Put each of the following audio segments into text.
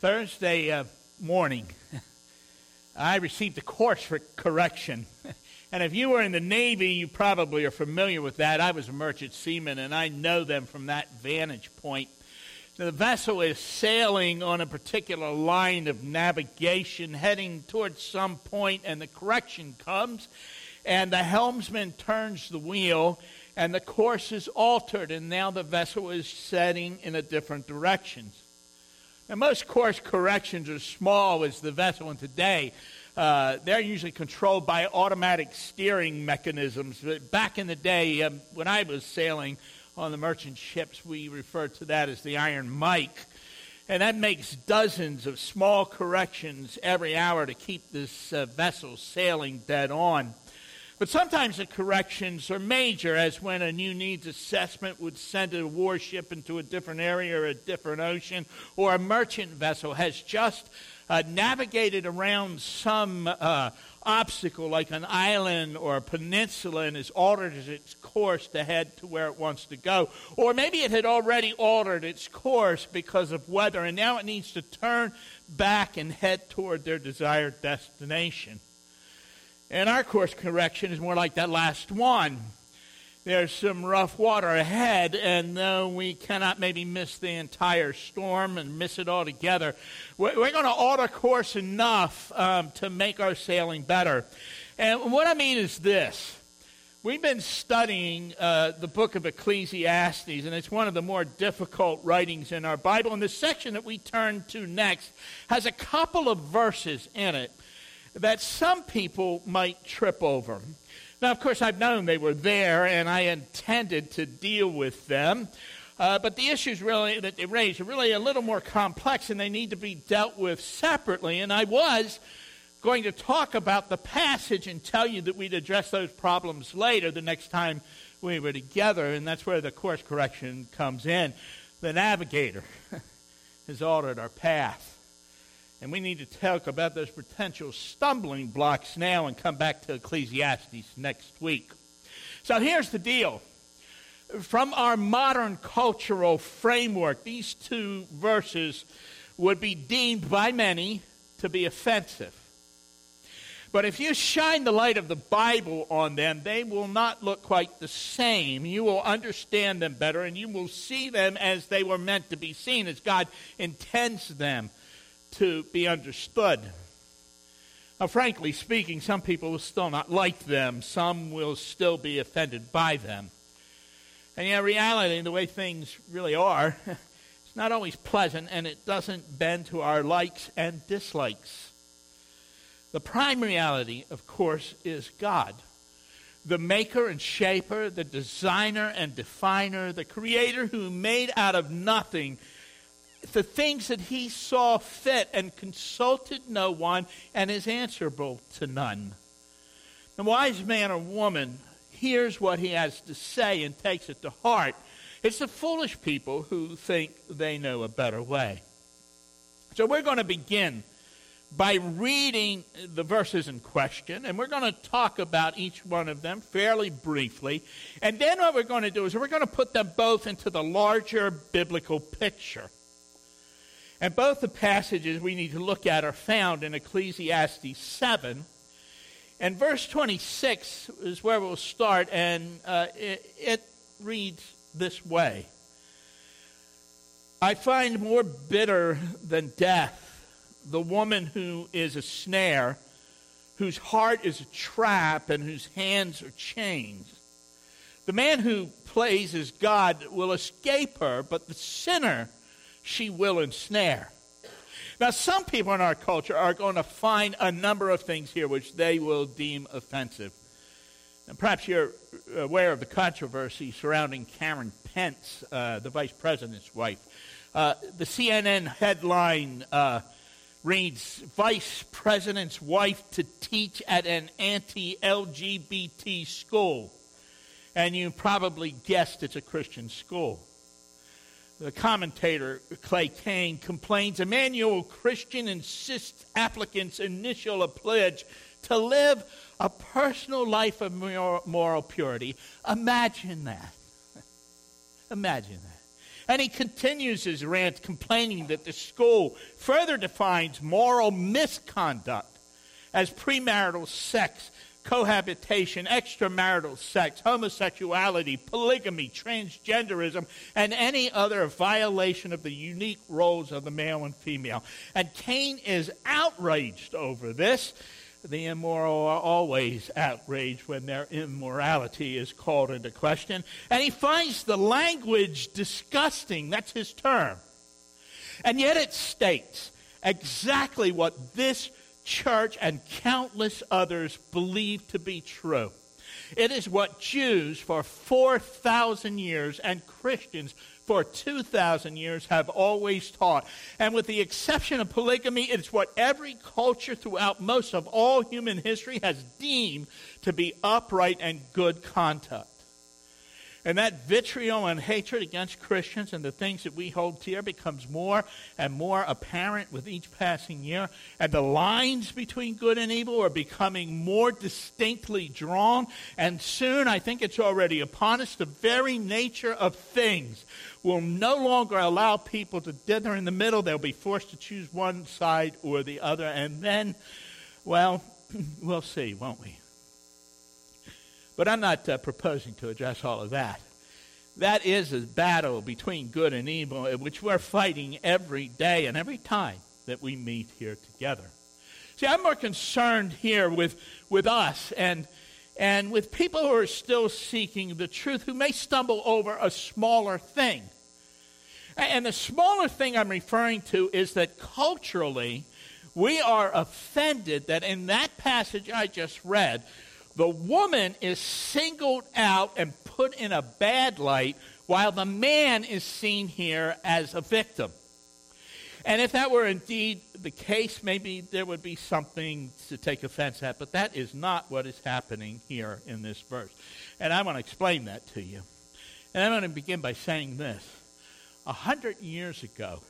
Thursday uh, morning, I received a course for correction. And if you were in the Navy, you probably are familiar with that. I was a merchant seaman, and I know them from that vantage point. The vessel is sailing on a particular line of navigation, heading towards some point, and the correction comes, and the helmsman turns the wheel, and the course is altered, and now the vessel is setting in a different direction. Now, most course corrections are small as the vessel and today. Uh, they're usually controlled by automatic steering mechanisms. But back in the day, um, when I was sailing on the merchant ships, we referred to that as the Iron Mike. And that makes dozens of small corrections every hour to keep this uh, vessel sailing dead on. But sometimes the corrections are major, as when a new needs assessment would send a warship into a different area or a different ocean, or a merchant vessel has just uh, navigated around some uh, obstacle like an island or a peninsula and has altered its course to head to where it wants to go. Or maybe it had already altered its course because of weather, and now it needs to turn back and head toward their desired destination. And our course correction is more like that last one. There's some rough water ahead, and though we cannot maybe miss the entire storm and miss it altogether, we're, we're going to alter course enough um, to make our sailing better. And what I mean is this. We've been studying uh, the book of Ecclesiastes, and it's one of the more difficult writings in our Bible. And the section that we turn to next has a couple of verses in it that some people might trip over. Now, of course, I've known they were there, and I intended to deal with them. Uh, but the issues really that they raise are really a little more complex, and they need to be dealt with separately. And I was going to talk about the passage and tell you that we'd address those problems later the next time we were together, and that's where the course correction comes in. The navigator has altered our path. And we need to talk about those potential stumbling blocks now and come back to Ecclesiastes next week. So here's the deal. From our modern cultural framework, these two verses would be deemed by many to be offensive. But if you shine the light of the Bible on them, they will not look quite the same. You will understand them better, and you will see them as they were meant to be seen, as God intends them to be understood. Now, frankly speaking, some people will still not like them. Some will still be offended by them. And yet, reality, the way things really are, it's not always pleasant and it doesn't bend to our likes and dislikes. The prime reality, of course, is God. The maker and shaper, the designer and definer, the creator who made out of nothing the things that he saw fit and consulted no one and is answerable to none. The wise man or woman hears what he has to say and takes it to heart. It's the foolish people who think they know a better way. So we're going to begin by reading the verses in question, and we're going to talk about each one of them fairly briefly. And then what we're going to do is we're going to put them both into the larger biblical picture. And both the passages we need to look at are found in Ecclesiastes 7. And verse 26 is where we'll start, and uh, it, it reads this way I find more bitter than death the woman who is a snare, whose heart is a trap, and whose hands are chains. The man who plays as God will escape her, but the sinner she will ensnare. Now, some people in our culture are going to find a number of things here which they will deem offensive. And perhaps you're aware of the controversy surrounding Karen Pence, uh, the vice president's wife. Uh, the CNN headline uh, reads Vice President's wife to teach at an anti LGBT school. And you probably guessed it's a Christian school the commentator Clay Cane complains Immanuel Christian insists applicants initial a pledge to live a personal life of moral purity. Imagine that. Imagine that. And he continues his rant, complaining that the school further defines moral misconduct as premarital sex, cohabitation, extramarital sex, homosexuality, polygamy, transgenderism, and any other violation of the unique roles of the male and female. And Cane is outraged over this the immoral are always outraged when their immorality is called into question. And he finds the language disgusting. That's his term. And yet it states exactly what this church and countless others believe to be true. It is what Jews for 4,000 years and Christians for 2,000 years have always taught. And with the exception of polygamy, it's what every culture throughout most of all human history has deemed to be upright and good conduct. And that vitriol and hatred against Christians and the things that we hold dear becomes more and more apparent with each passing year. And the lines between good and evil are becoming more distinctly drawn. And soon, I think it's already upon us, the very nature of things will no longer allow people to dither in the middle. They'll be forced to choose one side or the other. And then, well, we'll see, won't we? But I'm not uh, proposing to address all of that. That is a battle between good and evil, which we're fighting every day and every time that we meet here together. See, I'm more concerned here with, with us and, and with people who are still seeking the truth, who may stumble over a smaller thing. And the smaller thing I'm referring to is that culturally, we are offended that in that passage I just read, the woman is singled out and put in a bad light, while the man is seen here as a victim. And if that were indeed the case, maybe there would be something to take offense at, but that is not what is happening here in this verse. And I want to explain that to you. And I'm going to begin by saying this. A hundred years ago,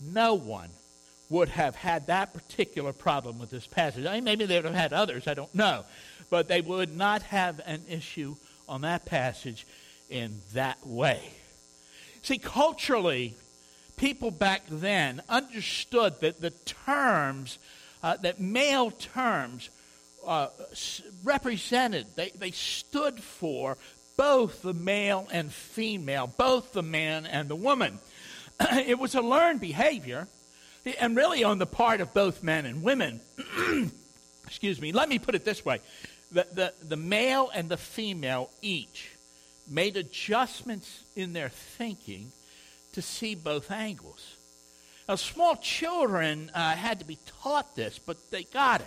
no one would have had that particular problem with this passage. I mean, maybe they would have had others, I don't know but they would not have an issue on that passage in that way. See, culturally, people back then understood that the terms, uh, that male terms, uh, represented, they, they stood for both the male and female, both the man and the woman. it was a learned behavior, and really on the part of both men and women. Excuse me, let me put it this way the, the, the male and the female each made adjustments in their thinking to see both angles. Now, small children uh, had to be taught this, but they got it.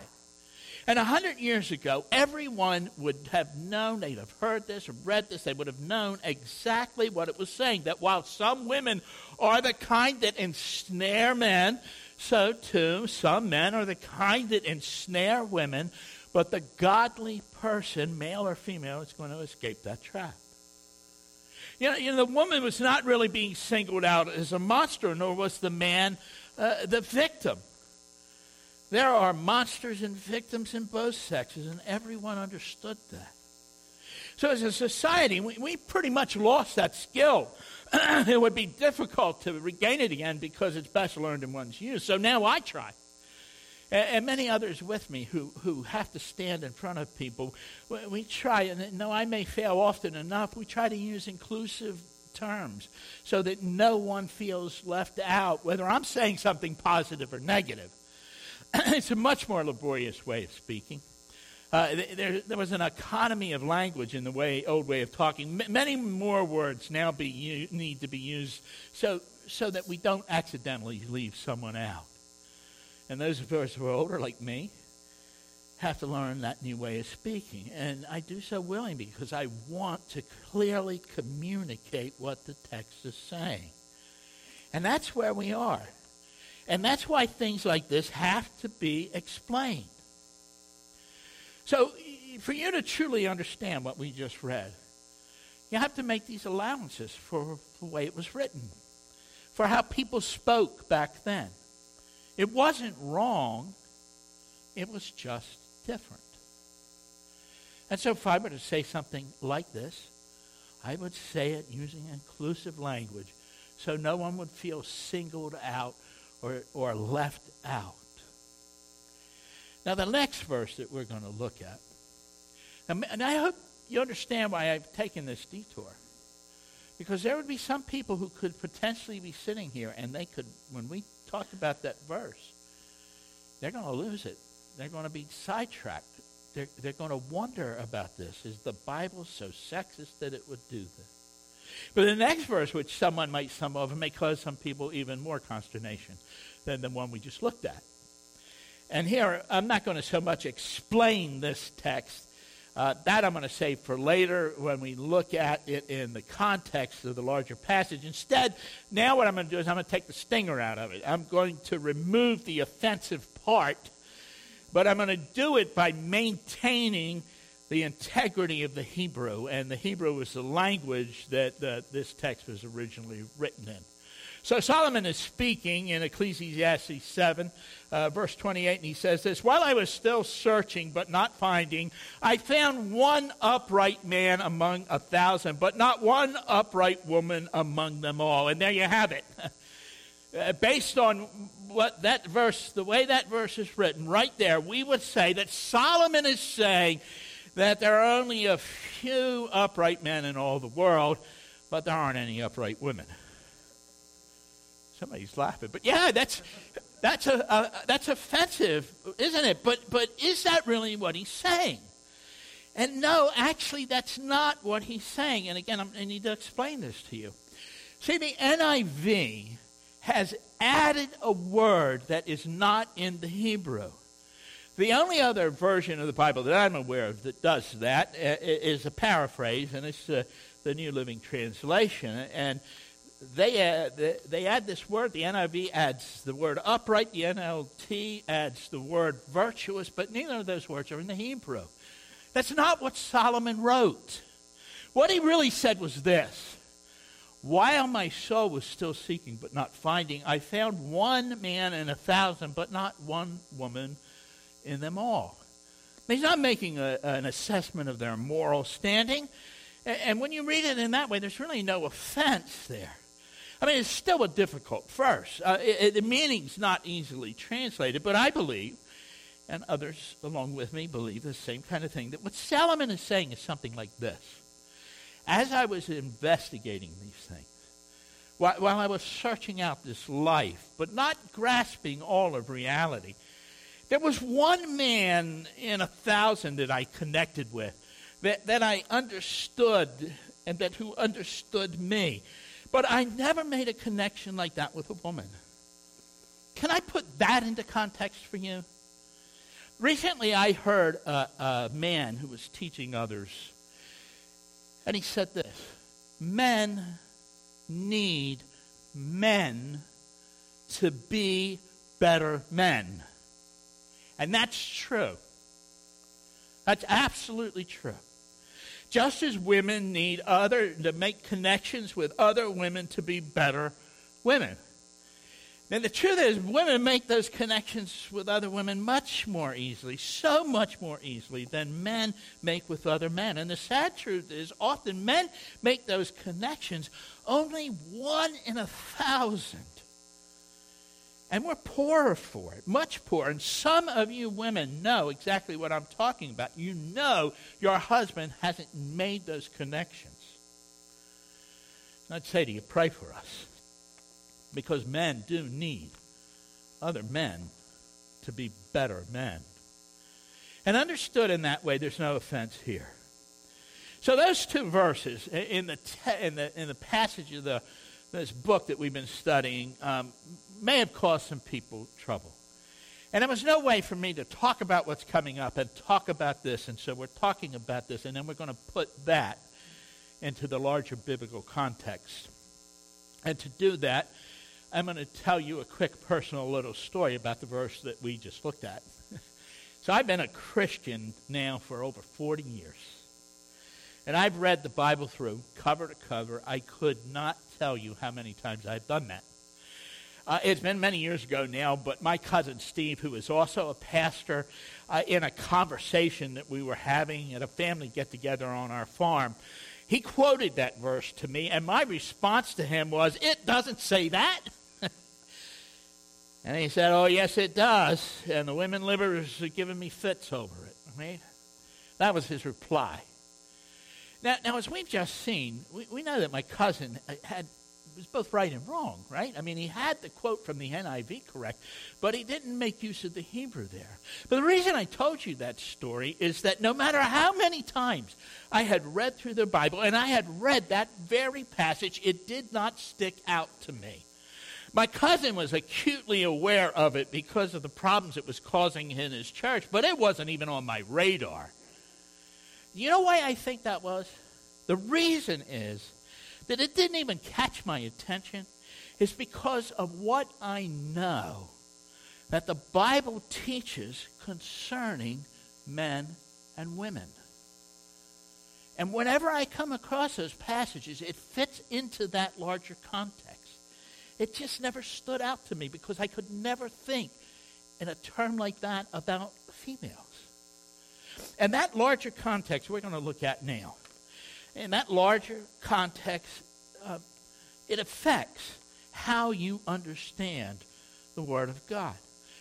And a hundred years ago, everyone would have known, they'd have heard this or read this, they would have known exactly what it was saying. That while some women are the kind that ensnare men, so too some men are the kind that ensnare women. But the godly person, male or female, is going to escape that trap. You know, you know, the woman was not really being singled out as a monster, nor was the man uh, the victim. There are monsters and victims in both sexes, and everyone understood that. So, as a society, we, we pretty much lost that skill. it would be difficult to regain it again because it's best learned in one's youth. So now I try and, and many others with me who, who have to stand in front of people. We, we try, and no, I may fail often enough, we try to use inclusive terms so that no one feels left out, whether I'm saying something positive or negative. it's a much more laborious way of speaking. Uh, there, there, was an economy of language in the way old way of talking. M- many more words now be, need to be used so so that we don't accidentally leave someone out. And those of us who are older, like me, have to learn that new way of speaking. And I do so willingly because I want to clearly communicate what the text is saying. And that's where we are. And that's why things like this have to be explained. So, for you to truly understand what we just read, you have to make these allowances for the way it was written, for how people spoke back then. It wasn't wrong, it was just different. And so, if I were to say something like this, I would say it using inclusive language so no one would feel singled out or, or left out. Now, the next verse that we're going to look at, and I hope you understand why I've taken this detour. Because there would be some people who could potentially be sitting here and they could, when we talked about that verse, they're going to lose it. They're going to be sidetracked. They're, they're going to wonder about this. Is the Bible so sexist that it would do this? But the next verse, which someone might stumble over, may cause some people even more consternation than the one we just looked at. And here, I'm not going to so much explain this text. Uh, that I'm going to save for later when we look at it in the context of the larger passage. Instead, now what I'm going to do is I'm going to take the stinger out of it. I'm going to remove the offensive part, but I'm going to do it by maintaining the integrity of the Hebrew, and the Hebrew is the language that uh, this text was originally written in. So Solomon is speaking in Ecclesiastes 7, uh, verse 28, and he says this While I was still searching but not finding, I found one upright man among a thousand, but not one upright woman among them all. And there you have it. uh, based on what that verse, the way that verse is written, right there, we would say that Solomon is saying that there are only a few upright men in all the world, but there aren't any upright women. Somebody's laughing, but yeah, that's that's a, that's offensive, isn't it? But but is that really what he's saying? And no, actually, that's not what he's saying. And again, I'm, I need to explain this to you. See, the NIV has added a word that is not in the Hebrew. The only other version of the Bible that I'm aware of that does that uh, a paraphrase, and it's the New Living Translation. And they add, they add this word. The NIV adds the word upright. The NLT adds the word virtuous, but neither of those words are in the Hebrew. That's not what Solomon wrote. What he really said was this While my soul was still seeking but not finding, I found one man in a thousand, but not one woman in them all. He's not making a, an assessment of their moral standing. And when you read it in that way, there's really no offense there. I mean, it's still a difficult verse. Uh, it, the meaning's not easily translated, but I believe, and others along with me believe the same kind of thing, that what Solomon is saying is something like this. As I was investigating these things, while, while I was searching out this life, but not grasping all of reality, there was one man in a thousand that I connected with, that, that I understood, and that who understood me. But I never made a connection like that with a woman. Can I put that into context for you? Recently, I heard a, a man who was teaching others, and he said this Men need men to be better men. And that's true. That's absolutely true. Just as women need other to make connections with other women to be better women. And the truth is, women make those connections with other women much more easily, so much more easily than men make with other men. And the sad truth is, often men make those connections only one in a thousand. And we're poorer for it, much poorer. And some of you women know exactly what I'm talking about. You know your husband hasn't made those connections. I'd say to you, pray for us. Because men do need other men to be better men. And understood in that way, there's no offense here. So those two verses in the, te- in the, in the passage of the, this book that we've been studying um, may have caused some people trouble. And there was no way for me to talk about what's coming up and talk about this. And so we're talking about this, and then we're going to put that into the larger biblical context. And to do that, I'm going to tell you a quick personal little story about the verse that we just looked at. so I've been a Christian now for over 40 years. And I've read the Bible through cover to cover. I could not tell you how many times I've done that. Uh, it's been many years ago now, but my cousin Steve, who is also a pastor, uh, in a conversation that we were having at a family get together on our farm, he quoted that verse to me, and my response to him was, It doesn't say that. and he said, Oh, yes, it does. And the women livers are giving me fits over it. Right? That was his reply. Now, now as we've just seen, we, we know that my cousin uh, had was both right and wrong, right? I mean, he had the quote from the NIV correct, but he didn't make use of the Hebrew there. But the reason I told you that story is that no matter how many times I had read through the Bible and I had read that very passage, it did not stick out to me. My cousin was acutely aware of it because of the problems it was causing in his church, but it wasn't even on my radar. You know why I think that was? The reason is that it didn't even catch my attention is because of what I know that the Bible teaches concerning men and women. And whenever I come across those passages, it fits into that larger context. It just never stood out to me because I could never think in a term like that about females. And that larger context we're going to look at now in that larger context, uh, it affects how you understand the Word of God.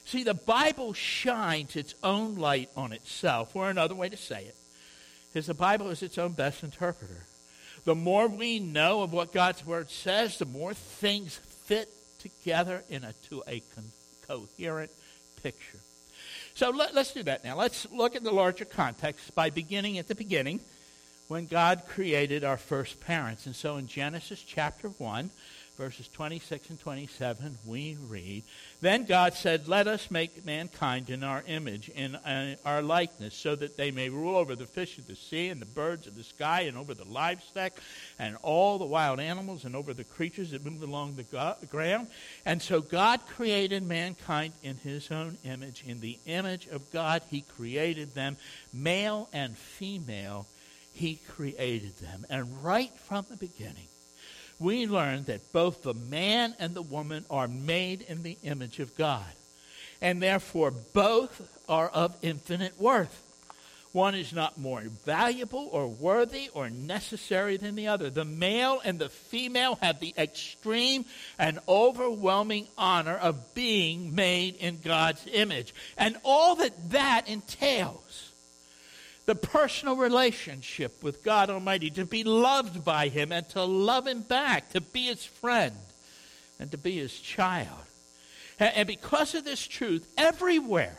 See, the Bible shines its own light on itself, or another way to say it is the Bible is its own best interpreter. The more we know of what God's Word says, the more things fit together into a con- coherent picture. So let, us do that now. Let's look at the larger context by beginning at the beginning when God created our first parents. And so in Genesis chapter 1, verses 26 and 27, we read Then God said, Let us make mankind in our image, in uh, our likeness, so that they may rule over the fish of the sea and the birds of the sky and over the livestock and all the wild animals and over the creatures that move along the ground. And so God created mankind in his own image. In the image of God, he created them, male and female he created them. And right from the beginning, we learn that both the man and the woman are made in the image of God. And therefore, both are of infinite worth. One is not more valuable or worthy or necessary than the other. The male and the female have the extreme and overwhelming honor of being made in God's image. And all that that entails the personal relationship with God Almighty, to be loved by Him and to love Him back, to be His friend and to be His child. And because of this truth, everywhere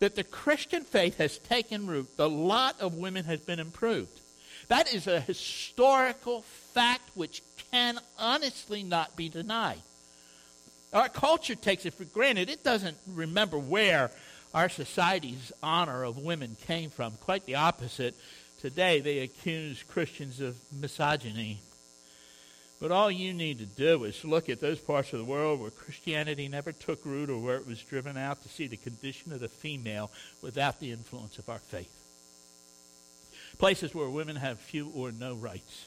that the Christian faith has taken root, the lot of women has been improved. That is a historical fact which can honestly not be denied. Our culture takes it for granted. It doesn't remember where our society's honor of women came from. Quite the opposite. Today, they accuse Christians of misogyny. But all you need to do is look at those parts of the world where Christianity never took root or where it was driven out to see the condition of the female without the influence of our faith. Places where women have few or no rights,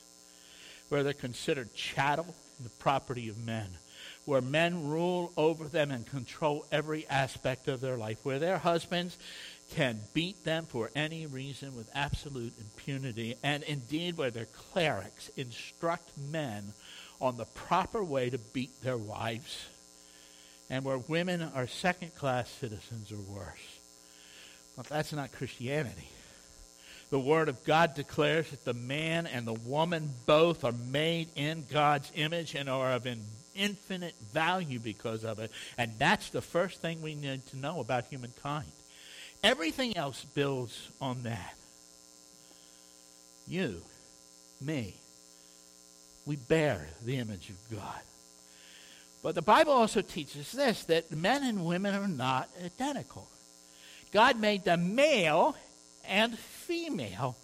where they're considered chattel, the property of men where men rule over them and control every aspect of their life, where their husbands can beat them for any reason with absolute impunity, and indeed where their clerics instruct men on the proper way to beat their wives, and where women are second class citizens or worse. But that's not Christianity. The Word of God declares that the man and the woman both are made in God's image and are of infinite value because of it. And that's the first thing we need to know about humankind. Everything else builds on that. You, me, we bear the image of God. But the Bible also teaches this that men and women are not identical. God made them male and female,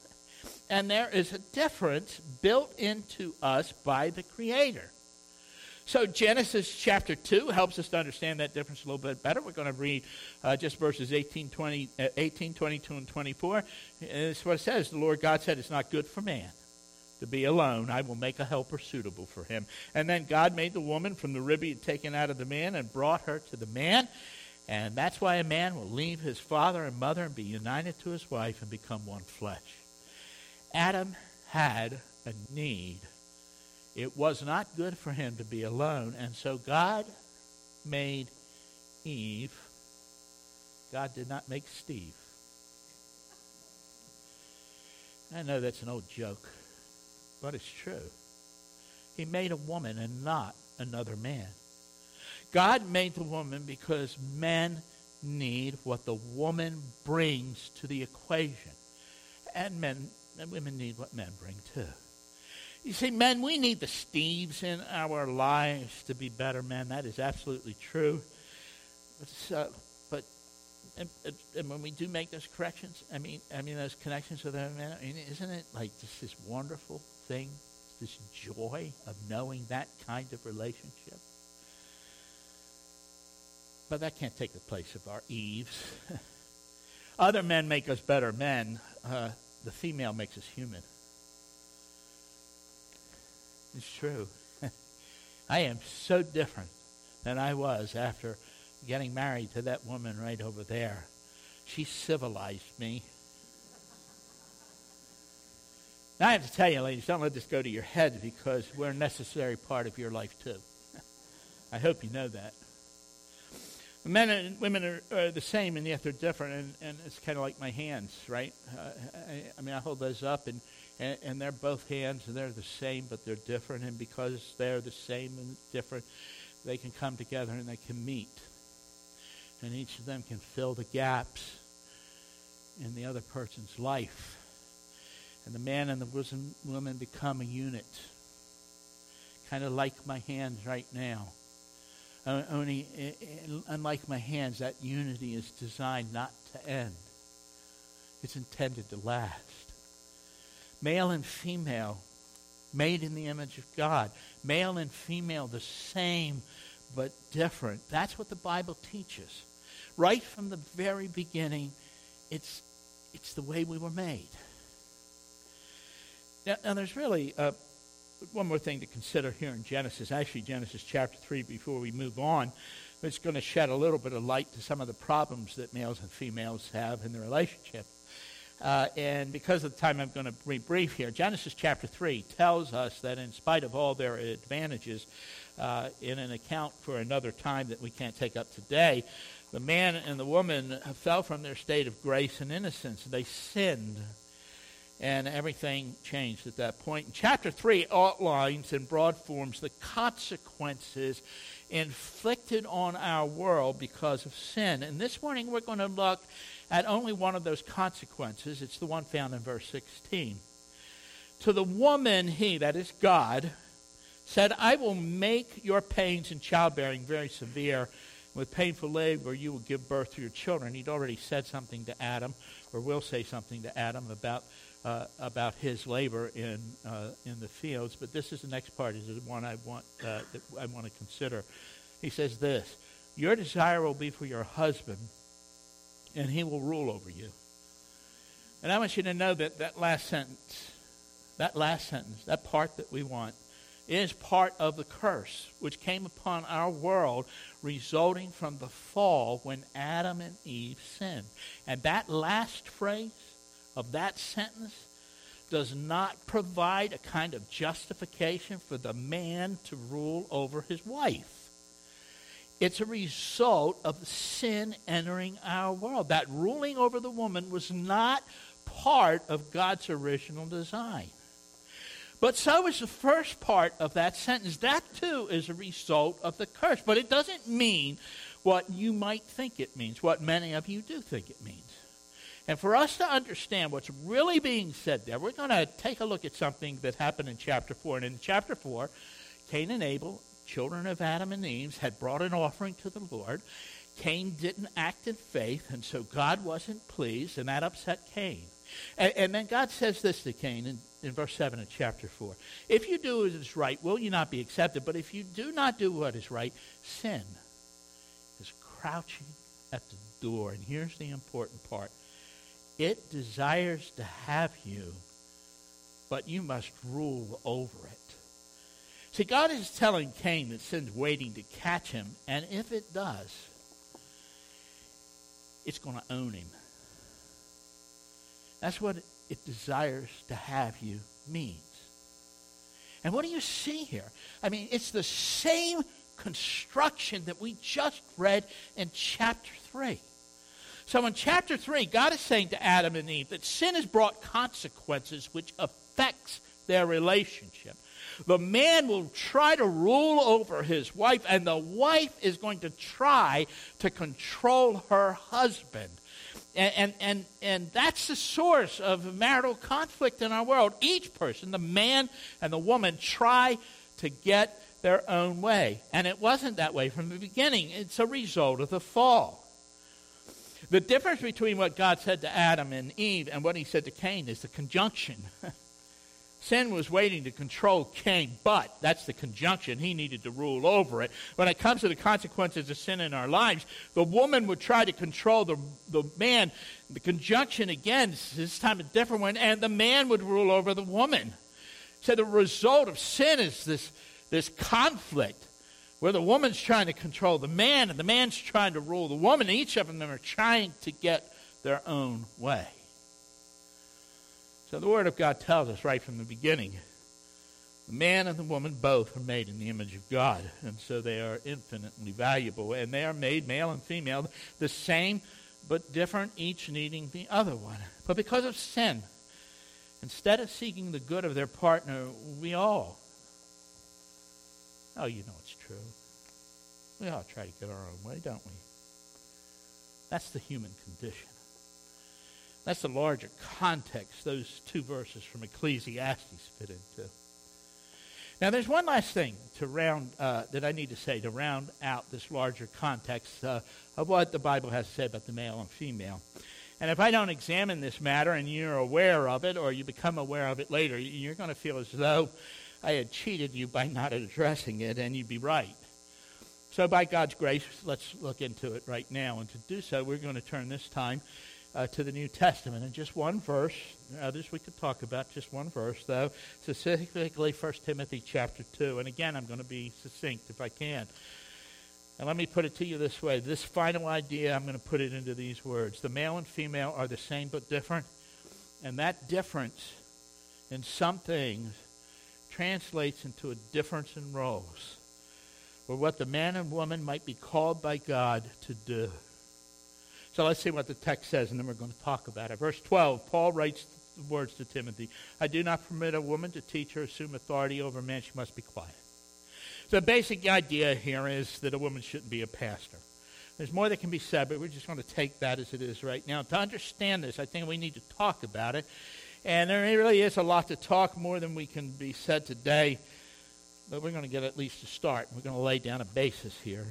and there is a difference built into us by the Creator. So Genesis chapter 2 helps us to understand that difference a little bit better. We're going to read uh, just verses 18, 20, uh, 18, 22, and 24. It's what it says. The Lord God said, It's not good for man to be alone. I will make a helper suitable for him. And then God made the woman from the rib he had taken out of the man and brought her to the man. And that's why a man will leave his father and mother and be united to his wife and become one flesh. Adam had a need. It was not good for him to be alone, and so God made Eve. God did not make Steve. I know that's an old joke, but it's true. He made a woman and not another man. God made the woman because men need what the woman brings to the equation. And men and women need what men bring too. You see, men, we need the Steves in our lives to be better men. That is absolutely true. So, but and, and, when we do make those corrections, I mean, I mean those connections with other men. I mean, isn't it like just this wonderful thing, this joy of knowing that kind of relationship? But that can't take the place of our Eves. Other men make us better men. Uh, the female makes us human. It's true. I am so different than I was after getting married to that woman right over there. She civilized me. Now, I have to tell you, ladies, don't let this go to your head because we're a necessary part of your life, too. I hope you know that. Men and women are, are, the same, and yet they're different, and, and it's kind of like my hands, right? Uh, I, I, mean, I hold those up, and, and, and they're both hands, and they're the same, but they're different, and because they're the same and different, they can come together and they can meet. And each of them can fill the gaps in the other person's life. And the man and the woman become a unit, kind of like my hands right now only, eh, eh, unlike my hands, that unity is designed not to end. It's intended to last. Male and female, made in the image of God. Male and female, the same but different. That's what the Bible teaches. Right from the very beginning, it's, it's the way we were made. Now, now there's really a, one more thing to consider here in Genesis, actually, Genesis chapter 3, before we move on. It's going to shed a little bit of light to some of the problems that males and females have in the relationship. Uh, and because of the time, I'm going to be brief here. Genesis chapter 3 tells us that in spite of all their advantages, uh, in an account for another time that we can't take up today, the man and the woman fell from their state of grace and innocence. They sinned and everything changed at that point. And chapter 3 outlines in broad forms the consequences inflicted on our world because of sin. And this morning we're going to look at only one of those consequences. It's the one found in verse 16. To the woman, he, that is God, said, I will make your pains in childbearing very severe. With painful labor, you will give birth to your children. He'd already said something to Adam, or will say something to Adam about uh, about his labor in uh, in the fields. But this is the next part. Is the one I want uh, that I want to consider. He says this: Your desire will be for your husband, and he will rule over you. And I want you to know that that last sentence, that last sentence, that part that we want, is part of the curse which came upon our world resulting from the fall when Adam and Eve sinned. And that last phrase of that sentence does not provide a kind of justification for the man to rule over his wife. It's a result of sin entering our world. That ruling over the woman was not part of God's original design. But so is the first part of that sentence. That too is a result of the curse. But it doesn't mean what you might think it means, what many of you do think it means. And for us to understand what's really being said there, we're going to take a look at something that happened in chapter 4. And in chapter 4, Cain and Abel, children of Adam and Eve, had brought an offering to the Lord. Cain didn't act in faith, and so God wasn't pleased, and that upset Cain. And, and then God says this to Cain in, in verse 7 of chapter 4 If you do what is right, will you not be accepted? But if you do not do what is right, sin is crouching at the door. And here's the important part it desires to have you, but you must rule over it. See, God is telling Cain that sin's waiting to catch him, and if it does, it's going to own him. That's what it desires to have you means. And what do you see here? I mean, it's the same construction that we just read in chapter 3. So in chapter 3, God is saying to Adam and Eve that sin has brought consequences which affects their relationship. The man will try to rule over his wife, and the wife is going to try to control her husband. And, and, and, and that's the source of marital conflict in our world. Each person, the man and the woman, try to get their own way. And it wasn't that way from the beginning, it's a result of the fall. The difference between what God said to Adam and Eve and what he said to Cain is the conjunction. Sin was waiting to control Cain, but that's the conjunction. He needed to rule over it. When it comes to the consequences of sin in our lives, the woman would try to control the, the man. The conjunction, again, this time a different one, and the man would rule over the woman. So the result of sin is this, this conflict where the woman's trying to control the man and the man's trying to rule the woman. Each of them are trying to get their own way. So the Word of God tells us right from the beginning the man and the woman both are made in the image of God, and so they are infinitely valuable. And they are made, male and female, the same but different, each needing the other one. But because of sin, instead of seeking the good of their partner, we all, oh, you know it's true, we all try to get our own way, don't we? That's the human condition. That's the larger context those two verses from Ecclesiastes fit into. Now, there's one last thing to round uh, that I need to say to round out this larger context uh, of what the Bible has to say about the male and female. And if I don't examine this matter and you're aware of it, or you become aware of it later, you're going to feel as though I had cheated you by not addressing it, and you'd be right. So, by God's grace, let's look into it right now. And to do so, we're going to turn this time uh, to the New Testament. And just one verse, others we could talk about, just one verse, though, specifically 1 Timothy chapter 2. And again, I'm going to be succinct if I can. And let me put it to you this way this final idea, I'm going to put it into these words. The male and female are the same but different. And that difference in some things translates into a difference in roles, or what the man and woman might be called by God to do. So let's see what the text says, and then we're going to talk about it. Verse 12, Paul writes the words to Timothy I do not permit a woman to teach or assume authority over a man. She must be quiet. The basic idea here is that a woman shouldn't be a pastor. There's more that can be said, but we're just going to take that as it is right now. To understand this, I think we need to talk about it. And there really is a lot to talk, more than we can be said today. But we're going to get at least a start. We're going to lay down a basis here.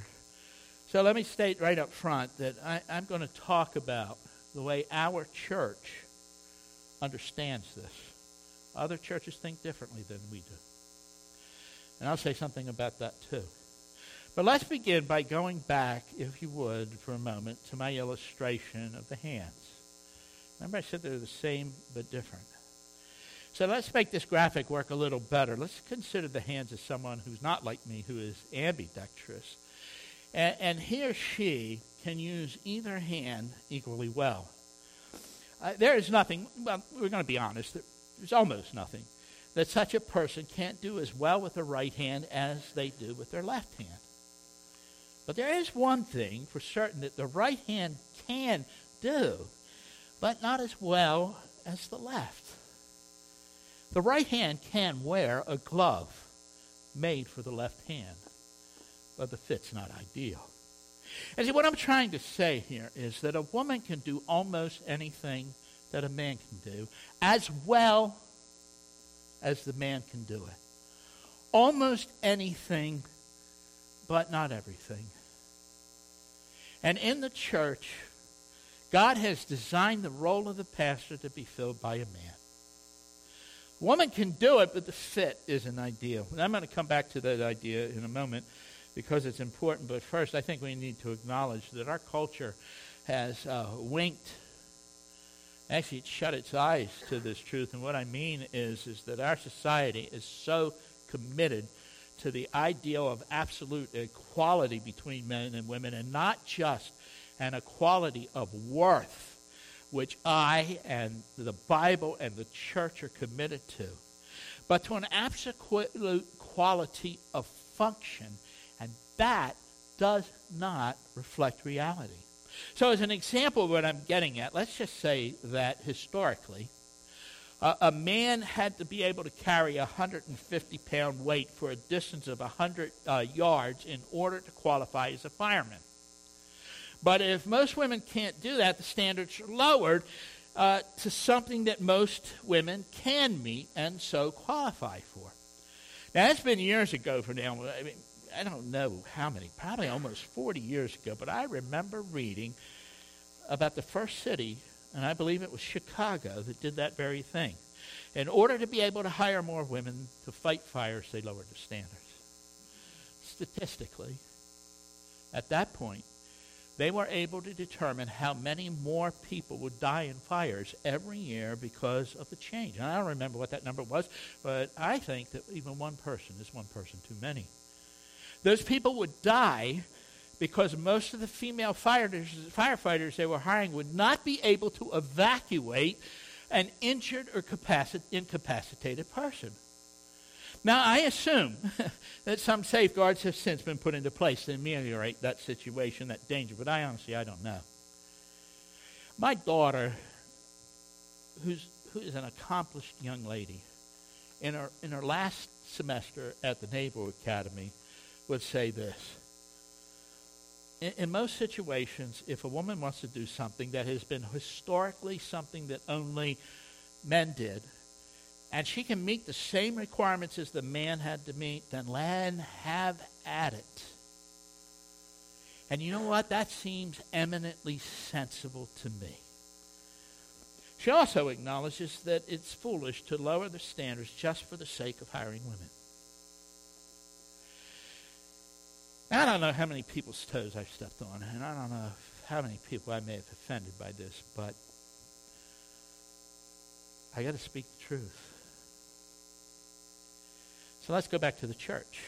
So let me state right up front that I, am going to talk about the way our church understands this. Other churches think differently than we do. And I'll say something about that too. But let's begin by going back, if you would, for a moment, to my illustration of the hands. Remember, I said they're the same but different. So let's make this graphic work a little better. Let's consider the hands of someone who's not like me, who is ambidextrous. And, and he or she can use either hand equally well. Uh, there is nothing, well, we're going to be honest, there's almost nothing that such a person can't do as well with their right hand as they do with their left hand. But there is one thing for certain that the right hand can do, but not as well as the left. The right hand can wear a glove made for the left hand but the fit's not ideal. And see, what I'm trying to say here is that a woman can do almost anything that a man can do, as well as the man can do it. Almost anything, but not everything. And in the church, God has designed the role of the pastor to be filled by a man. Woman can do it, but the fit isn't ideal. And I'm going to come back to that idea in a moment because it's important. But first, I think we need to acknowledge that our culture has uh, winked. Actually, it shut its eyes to this truth. And what I mean is, is that our society is so committed to the ideal of absolute equality between men and women, and not just an equality of worth, which I and the Bible and the church are committed to but to an absolute quality of function. That does not reflect reality. So, as an example of what I'm getting at, let's just say that historically, uh, a man had to be able to carry a 150 pound weight for a distance of 100 uh, yards in order to qualify as a fireman. But if most women can't do that, the standards are lowered uh, to something that most women can meet and so qualify for. Now, that's been years ago for now. I mean, I don't know how many, probably almost 40 years ago, but I remember reading about the first city, and I believe it was Chicago, that did that very thing. In order to be able to hire more women to fight fires, they lowered the standards. Statistically, at that point, they were able to determine how many more people would die in fires every year because of the change. And I don't remember what that number was, but I think that even one person is one person too many. Those people would die because most of the female firefighters they were hiring would not be able to evacuate an injured or incapacitated person. Now, I assume that some safeguards have since been put into place to ameliorate that situation, that danger, but I honestly, I don't know. My daughter, who's, who is an accomplished young lady, in her, in her last semester at the Naval Academy, would say this. In, in most situations, if a woman wants to do something that has been historically something that only men did, and she can meet the same requirements as the man had to meet, then let have at it. And you know what? That seems eminently sensible to me. She also acknowledges that it's foolish to lower the standards just for the sake of hiring women. I don't know how many people's toes I've stepped on, and I don't know how many people I may have offended by this, but I got to speak the truth. So let's go back to the church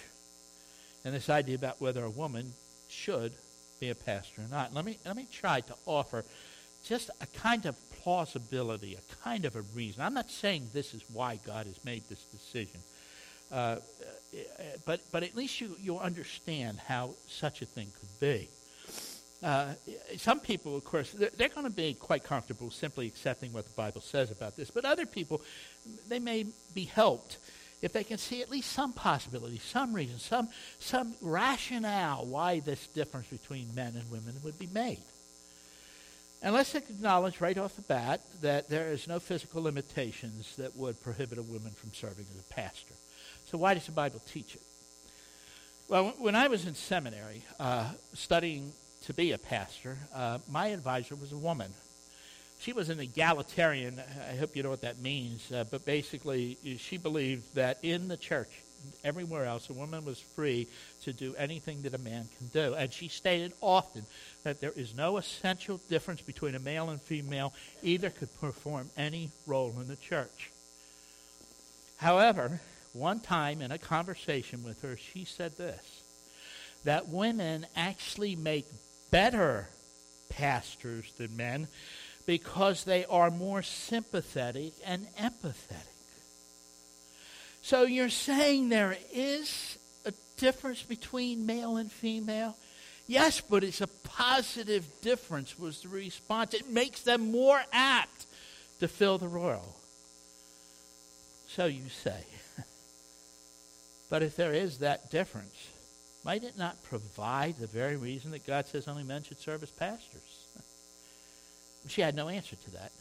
and this idea about whether a woman should be a pastor or not. Let me, let me try to offer just a kind of plausibility, a kind of a reason. I'm not saying this is why God has made this decision. Uh, but, but at least you, you understand how such a thing could be. Uh, some people, of course, they're, they're going to be quite comfortable simply accepting what the Bible says about this. But other people, they may be helped if they can see at least some possibility, some reason, some, some rationale why this difference between men and women would be made. And let's acknowledge right off the bat that there is no physical limitations that would prohibit a woman from serving as a pastor. So, why does the Bible teach it? Well, when I was in seminary uh, studying to be a pastor, uh, my advisor was a woman. She was an egalitarian. I hope you know what that means. Uh, but basically, she believed that in the church, everywhere else, a woman was free to do anything that a man can do. And she stated often that there is no essential difference between a male and female. Either could perform any role in the church. However, one time in a conversation with her, she said this that women actually make better pastors than men because they are more sympathetic and empathetic. So you're saying there is a difference between male and female? Yes, but it's a positive difference, was the response. It makes them more apt to fill the role. So you say. But if there is that difference, might it not provide the very reason that God says only men should serve as pastors? she had no answer to that.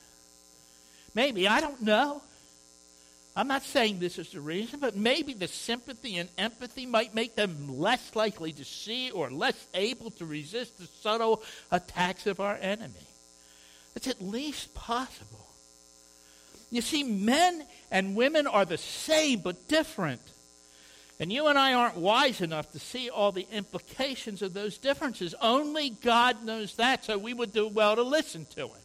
Maybe, I don't know. I'm not saying this is the reason, but maybe the sympathy and empathy might make them less likely to see or less able to resist the subtle attacks of our enemy. It's at least possible. You see, men and women are the same but different. And you and I aren't wise enough to see all the implications of those differences. Only God knows that, so we would do well to listen to Him.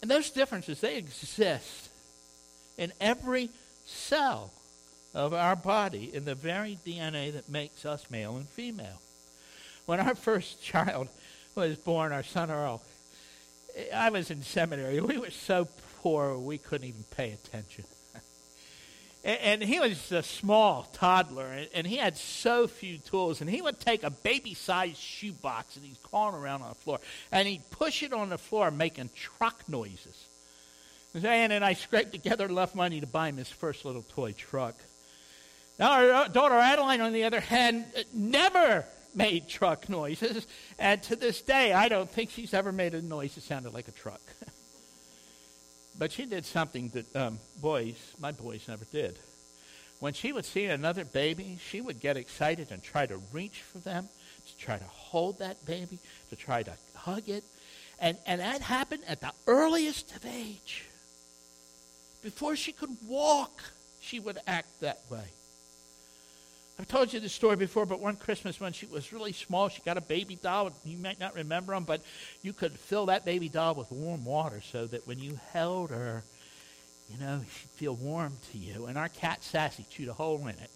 And those differences, they exist in every cell of our body, in the very DNA that makes us male and female. When our first child was born, our son Earl, I was in seminary. We were so poor we couldn't even pay attention. And, and he was a small toddler, and, and he had so few tools. And he would take a baby sized shoebox and he's crawling around on the floor, and he'd push it on the floor, making truck noises. And Ann and I scraped together enough money to buy him his first little toy truck. Now, our daughter Adeline, on the other hand, uh, never made truck noises. And to this day, I don't think she's ever made a noise that sounded like a truck. But she did something that um, boys, my boys, never did. When she would see another baby, she would get excited and try to reach for them, to try to hold that baby, to try to hug it. And, and that happened at the earliest of age. Before she could walk, she would act that way. I've told you this story before, but one Christmas when she was really small, she got a baby doll. You might not remember them, but you could fill that baby doll with warm water so that when you held her, you know, she'd feel warm to you. And our cat Sassy chewed a hole in it.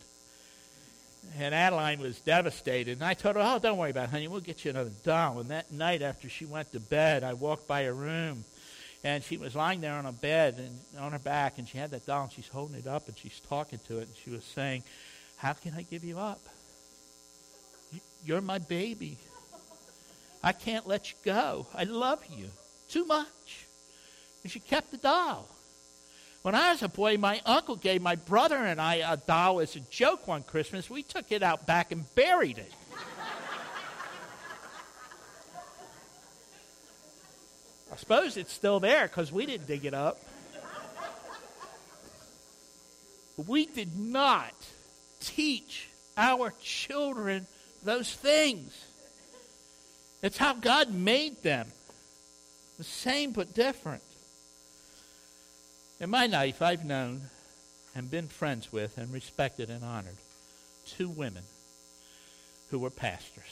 And Adeline was devastated. And I told her, Oh, don't worry about it, honey. We'll get you another doll. And that night after she went to bed, I walked by her room. And she was lying there on a bed and on her back. And she had that doll. And she's holding it up and she's talking to it. And she was saying, how can I give you up? You're my baby. I can't let you go. I love you too much. And she kept the doll. When I was a boy, my uncle gave my brother and I a doll as a joke one Christmas. We took it out back and buried it. I suppose it's still there because we didn't dig it up. We did not teach our children those things. It's how God made them. The same but different. In my life, I've known and been friends with and respected and honored two women who were pastors.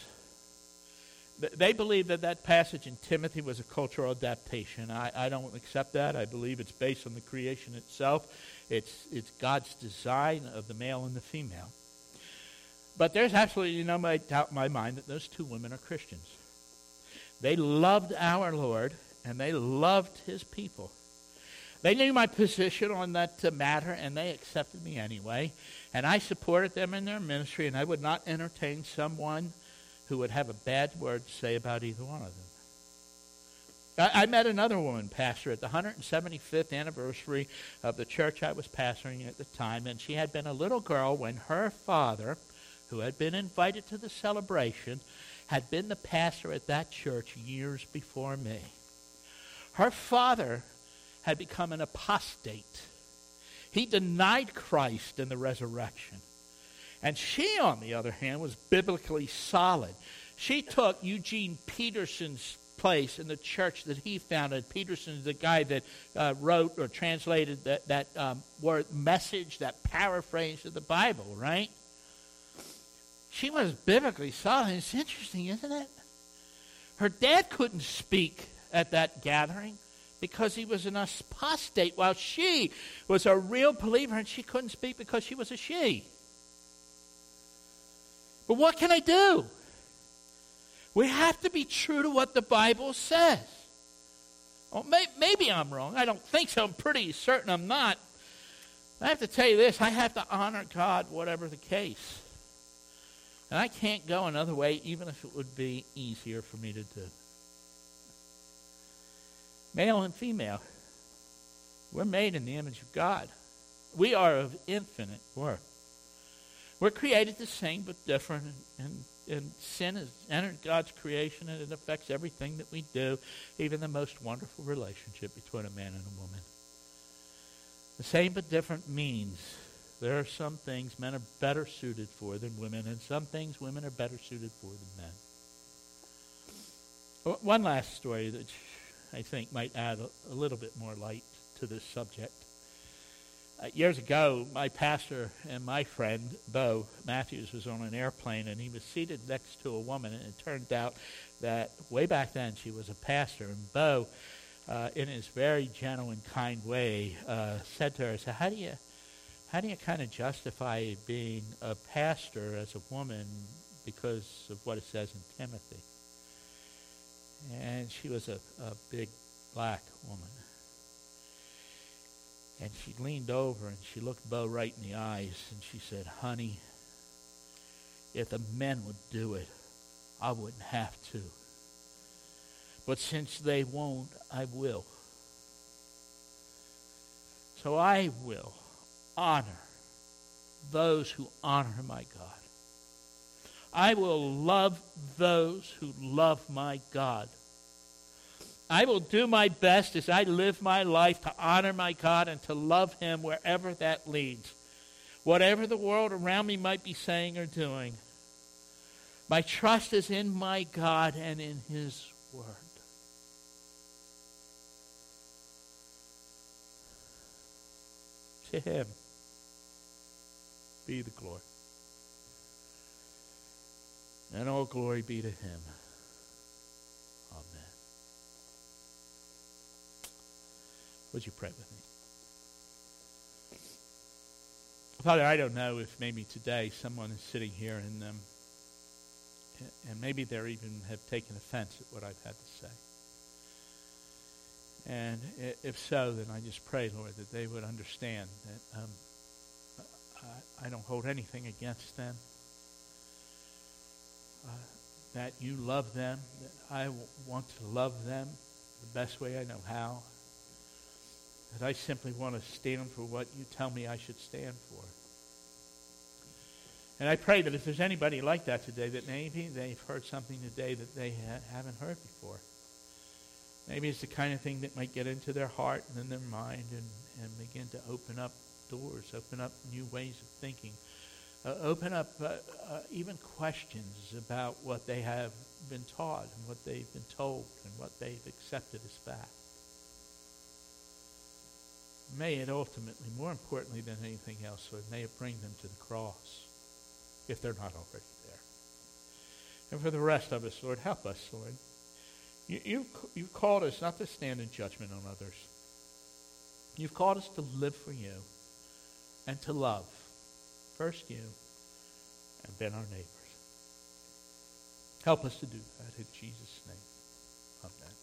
They believe that that passage in Timothy was a cultural adaptation. I, I don't accept that. I believe it's based on the creation itself. It's, it's God's design of the male and the female. But there's absolutely no doubt in my mind that those two women are Christians. They loved our Lord and they loved his people. They knew my position on that uh, matter and they accepted me anyway. And I supported them in their ministry and I would not entertain someone who would have a bad word to say about either one of them. I, I met another woman pastor at the 175th anniversary of the church I was pastoring at the time, and she had been a little girl when her father, who had been invited to the celebration, had been the pastor at that church years before me. Her father had become an apostate. He denied Christ in the resurrection. And she, on the other hand, was biblically solid. She took Eugene Peterson's place in the church that he founded. Peterson's the guy that uh, wrote or translated that, that um, word message, that paraphrase of the Bible, right? She was biblically solid. It's interesting, isn't it? Her dad couldn't speak at that gathering because he was an apostate, while she was a real believer and she couldn't speak because she was a she. But what can I do? We have to be true to what the Bible says. Well, may, maybe I'm wrong. I don't think so. I'm pretty certain I'm not. I have to tell you this I have to honor God, whatever the case. And I can't go another way, even if it would be easier for me to do. Male and female, we're made in the image of God. We are of infinite worth. We're created the same but different, and and sin has entered God's creation and it affects everything that we do, even the most wonderful relationship between a man and a woman. The same but different means there are some things men are better suited for than women, and some things women are better suited for than men. One last story that I think might add a, a little bit more light to this subject. Uh, years ago, my pastor and my friend, Bo Matthews, was on an airplane and he was seated next to a woman. And it turned out that way back then she was a pastor. And Bo, uh, in his very gentle and kind way, uh, said to her, "So how do you, how do you kind of justify being a pastor as a woman because of what it says in Timothy?" And she was a, a big black woman. And she leaned over and she looked Bo right in the eyes and she said, Honey, if the men would do it, I wouldn't have to. But since they won't, I will. So I will honor those who honor my God. I will love those who love my God. I will do my best as I live my life to honor my God and to love Him wherever that leads. Whatever the world around me might be saying or doing, my trust is in my God and in His Word. To Him be the glory. And all glory be to Him. Amen. Would you pray with me? Father, I don't know if maybe today someone is sitting here and um, and maybe they even have taken offense at what I've had to say. And if so, then I just pray, Lord, that they would understand that um, I, I, don't hold anything against them. Uh, that you love them, that I w- want to love them the best way I know how. That I simply want to stand for what you tell me I should stand for. And I pray that if there's anybody like that today, that maybe they've heard something today that they ha- haven't heard before. Maybe it's the kind of thing that might get into their heart and in their mind and, and begin to open up doors, open up new ways of thinking, uh, open up uh, uh, even questions about what they have been taught and what they've been told and what they've accepted as fact. May it ultimately, more importantly than anything else, Lord, may it bring them to the cross if they're not already there. And for the rest of us, Lord, help us, Lord. You, you've, you've called us not to stand in judgment on others. You've called us to live for you and to love. First you, and then our neighbors. Help us to do that in Jesus' name. Amen.